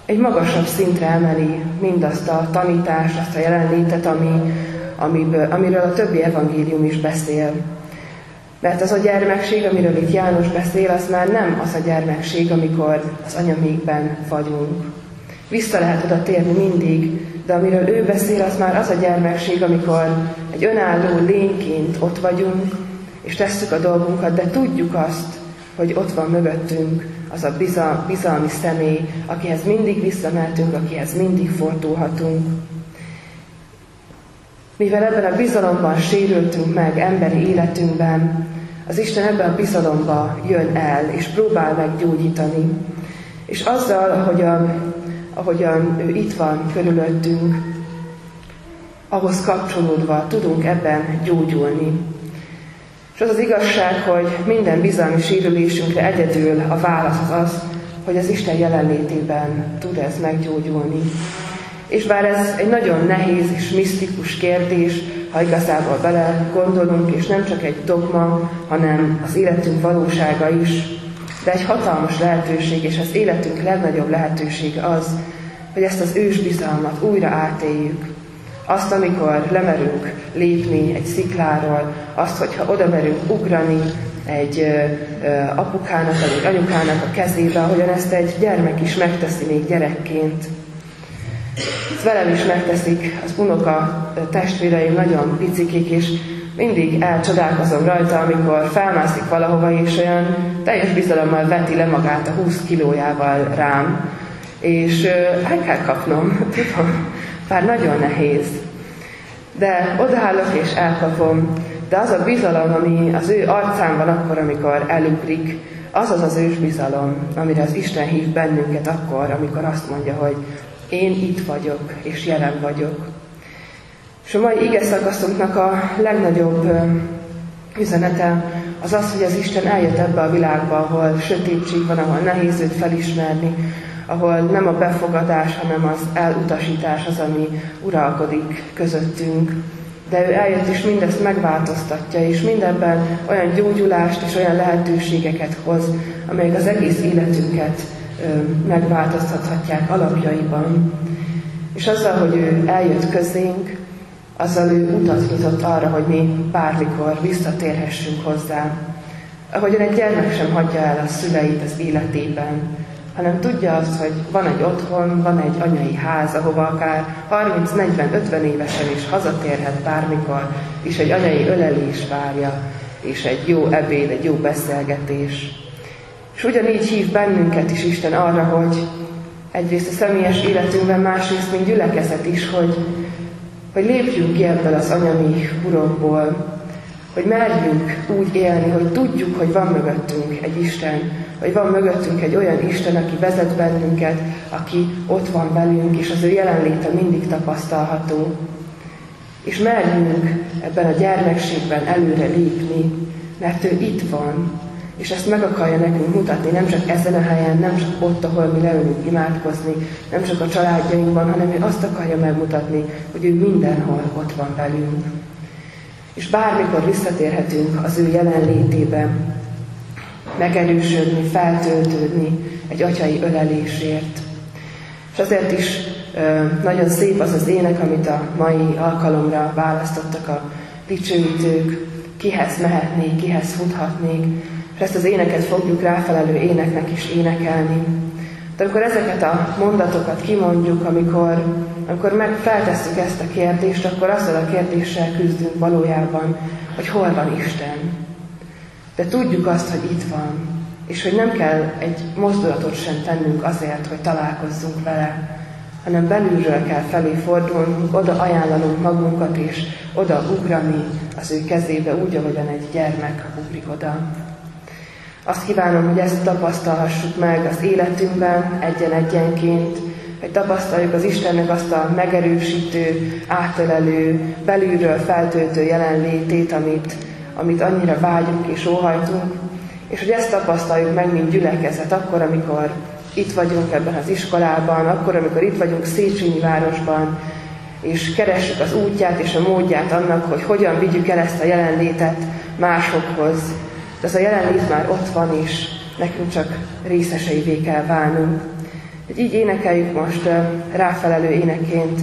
egy magasabb szintre emeli mindazt a tanítást, azt a jelenlétet, ami, amiből, amiről a többi evangélium is beszél. Mert az a gyermekség, amiről itt János beszél, az már nem az a gyermekség, amikor az anyamékben vagyunk. Vissza lehet oda térni mindig, de amiről ő beszél, az már az a gyermekség, amikor egy önálló lényként ott vagyunk, és tesszük a dolgunkat, de tudjuk azt, hogy ott van mögöttünk az a bizal, bizalmi személy, akihez mindig visszameltünk, akihez mindig fordulhatunk. Mivel ebben a bizalomban sérültünk meg emberi életünkben, az Isten ebben a bizalomba jön el, és próbál meggyógyítani. És azzal, ahogyan, ahogyan ő itt van körülöttünk, ahhoz kapcsolódva tudunk ebben gyógyulni. És az az igazság, hogy minden bizalmi sérülésünkre egyedül a válasz az az, hogy az Isten jelenlétében tud ez meggyógyulni. És bár ez egy nagyon nehéz és misztikus kérdés, ha igazából bele gondolunk, és nem csak egy dogma, hanem az életünk valósága is, de egy hatalmas lehetőség, és az életünk legnagyobb lehetősége az, hogy ezt az ős bizalmat újra átéljük, azt, amikor lemerünk lépni egy szikláról, azt, hogyha oda merünk ugrani egy apukának, vagy egy anyukának a kezébe, ahogyan ezt egy gyermek is megteszi még gyerekként. Ezt velem is megteszik. Az unoka testvéreim, nagyon picikik, és mindig elcsodálkozom rajta, amikor felmászik valahova, és olyan teljes bizalommal veti le magát a 20 kilójával rám, és el kell kapnom, tudom, bár nagyon nehéz. De odaállok és elkapom, de az a bizalom, ami az ő arcán van akkor, amikor elugrik, az az az ős bizalom, amire az Isten hív bennünket akkor, amikor azt mondja, hogy én itt vagyok, és jelen vagyok. És a mai ige szakaszunknak a legnagyobb üzenete az az, hogy az Isten eljött ebbe a világba, ahol sötétség van, ahol nehéz őt felismerni, ahol nem a befogadás, hanem az elutasítás az, ami uralkodik közöttünk. De ő eljött és mindezt megváltoztatja, és mindenben olyan gyógyulást és olyan lehetőségeket hoz, amelyek az egész életünket megváltoztathatják alapjaiban. És azzal, hogy ő eljött közénk, azzal ő utat nyitott arra, hogy mi bármikor visszatérhessünk hozzá. Ahogyan egy gyermek sem hagyja el a szüleit az életében, hanem tudja azt, hogy van egy otthon, van egy anyai ház, ahova akár 30-40-50 évesen is hazatérhet bármikor, és egy anyai ölelés várja, és egy jó ebéd, egy jó beszélgetés. És ugyanígy hív bennünket is Isten arra, hogy egyrészt a személyes életünkben, másrészt, mint gyülekezet is, hogy, hogy lépjünk ki ebből az anyami urokból, hogy merjünk úgy élni, hogy tudjuk, hogy van mögöttünk egy Isten, hogy van mögöttünk egy olyan Isten, aki vezet bennünket, aki ott van velünk, és az ő jelenléte mindig tapasztalható. És merjünk ebben a gyermekségben előre lépni, mert ő itt van, és ezt meg akarja nekünk mutatni, nem csak ezen a helyen, nem csak ott, ahol mi leülünk imádkozni, nem csak a családjainkban, hanem ő azt akarja megmutatni, hogy ő mindenhol ott van velünk. És bármikor visszatérhetünk az ő jelenlétében, megerősödni, feltöltődni egy atyai ölelésért. És azért is nagyon szép az az ének, amit a mai alkalomra választottak a dicsőítők. kihez mehetnék, kihez futhatnék, ezt az éneket fogjuk ráfelelő éneknek is énekelni. De amikor ezeket a mondatokat kimondjuk, amikor, amikor meg feltesszük ezt a kérdést, akkor azzal a kérdéssel küzdünk valójában, hogy hol van Isten. De tudjuk azt, hogy itt van, és hogy nem kell egy mozdulatot sem tennünk azért, hogy találkozzunk vele, hanem belülről kell felé fordulnunk, oda ajánlanunk magunkat, és oda ugrani az ő kezébe, úgy, ahogyan egy gyermek ugrik oda. Azt kívánom, hogy ezt tapasztalhassuk meg az életünkben, egyen-egyenként, hogy tapasztaljuk az Istennek azt a megerősítő, átölelő, belülről feltöltő jelenlétét, amit, amit annyira vágyunk és óhajtunk, és hogy ezt tapasztaljuk meg, mint gyülekezet, akkor, amikor itt vagyunk ebben az iskolában, akkor, amikor itt vagyunk Széchenyi városban, és keressük az útját és a módját annak, hogy hogyan vigyük el ezt a jelenlétet másokhoz. De ez a jelenlét már ott van, és nekünk csak részeseivé kell válnunk. Hogy így énekeljük most ráfelelő éneként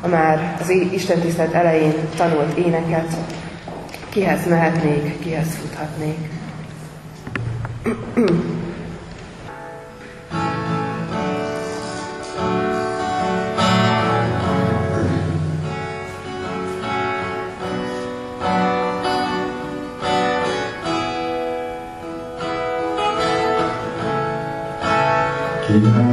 a már az Isten tisztelet elején tanult éneket, kihez mehetnék, kihez futhatnék. Yeah.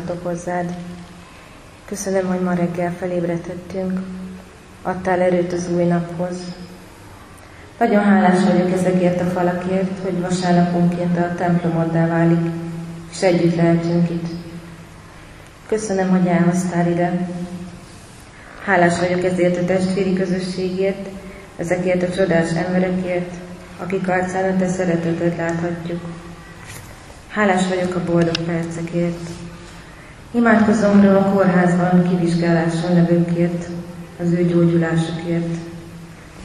Szólhatok hozzád. Köszönöm, hogy ma reggel felébredhettünk. Adtál erőt az új naphoz. Nagyon hálás vagyok ezekért a falakért, hogy vasárnaponként a templomoddá válik, és együtt lehetünk itt. Köszönöm, hogy elhoztál ide. Hálás vagyok ezért a testvéri közösségért, ezekért a csodás emberekért, akik arcán a te szeretetet láthatjuk. Hálás vagyok a boldog percekért. Imádkozom a kórházban kivizsgáláson levőkért, az ő gyógyulásukért.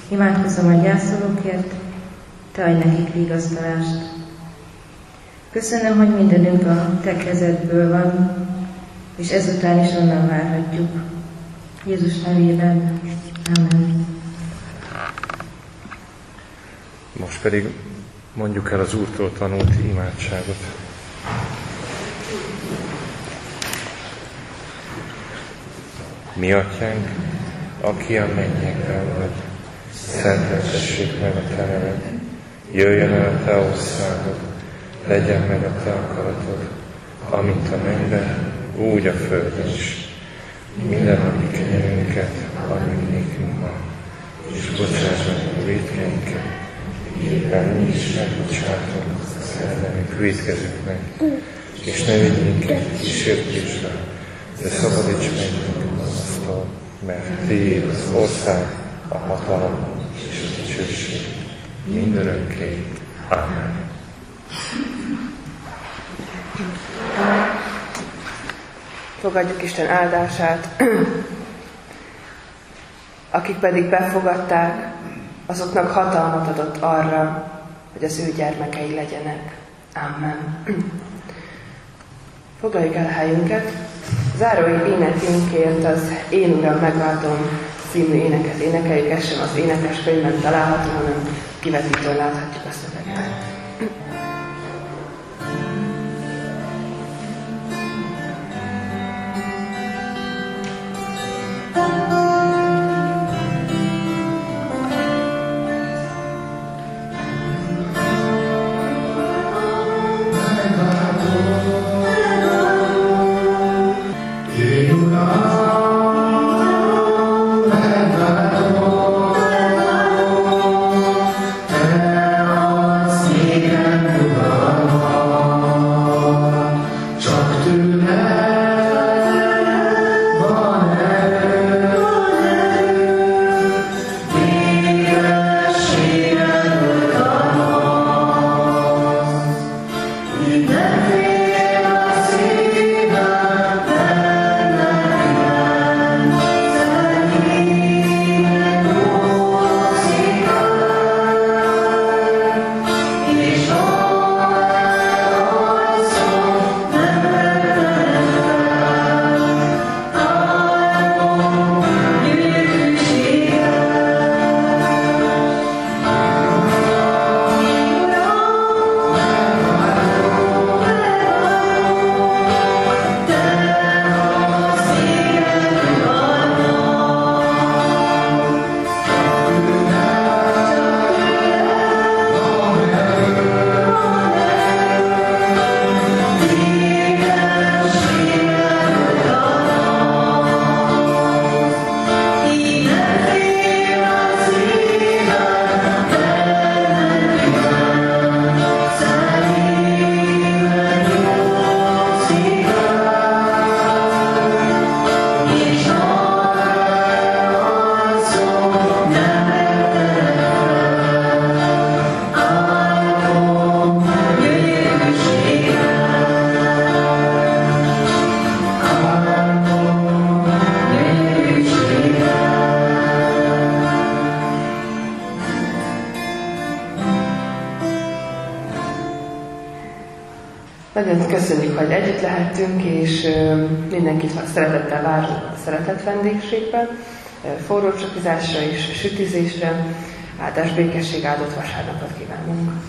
Imádkozom a gyászolókért, te adj nekik vigasztalást. Köszönöm, hogy mindenünk a te kezedből van, és ezután is onnan várhatjuk. Jézus nevében. Amen. Most pedig mondjuk el az Úrtól tanult imádságot. Mi atyánk, aki a mennyekben vagy, szenteltessék meg a te neved, jöjjön el a te országod, legyen meg a te akaratod, amint a mennyben, úgy a földön is. Minden napi kenyerünket adj nékünk ma, és bocsáss meg a védkeinket, éppen mi is megbocsátunk az ellenünk védkezőknek, és ne vigy minket kísértésre, de szabadíts meg minket aztól, mert Tiéd az ország, a hatalom és a dicsőség mindörökké. Amen. Fogadjuk Isten áldását. Akik pedig befogadták, azoknak hatalmat adott arra, hogy az ő gyermekei legyenek. Amen. Foglaljuk el helyünket. Zárói énekünkért az Én Uram megváltom című éneket énekeljük, ez sem az énekes könyvben található, hanem kivetítőn láthatjuk a szöveget. Nagyon lehettünk, és mindenkit szeretettel várunk a szeretett vendégségben, forró csokizásra és sütizésre. Áldás békesség áldott vasárnapot kívánunk!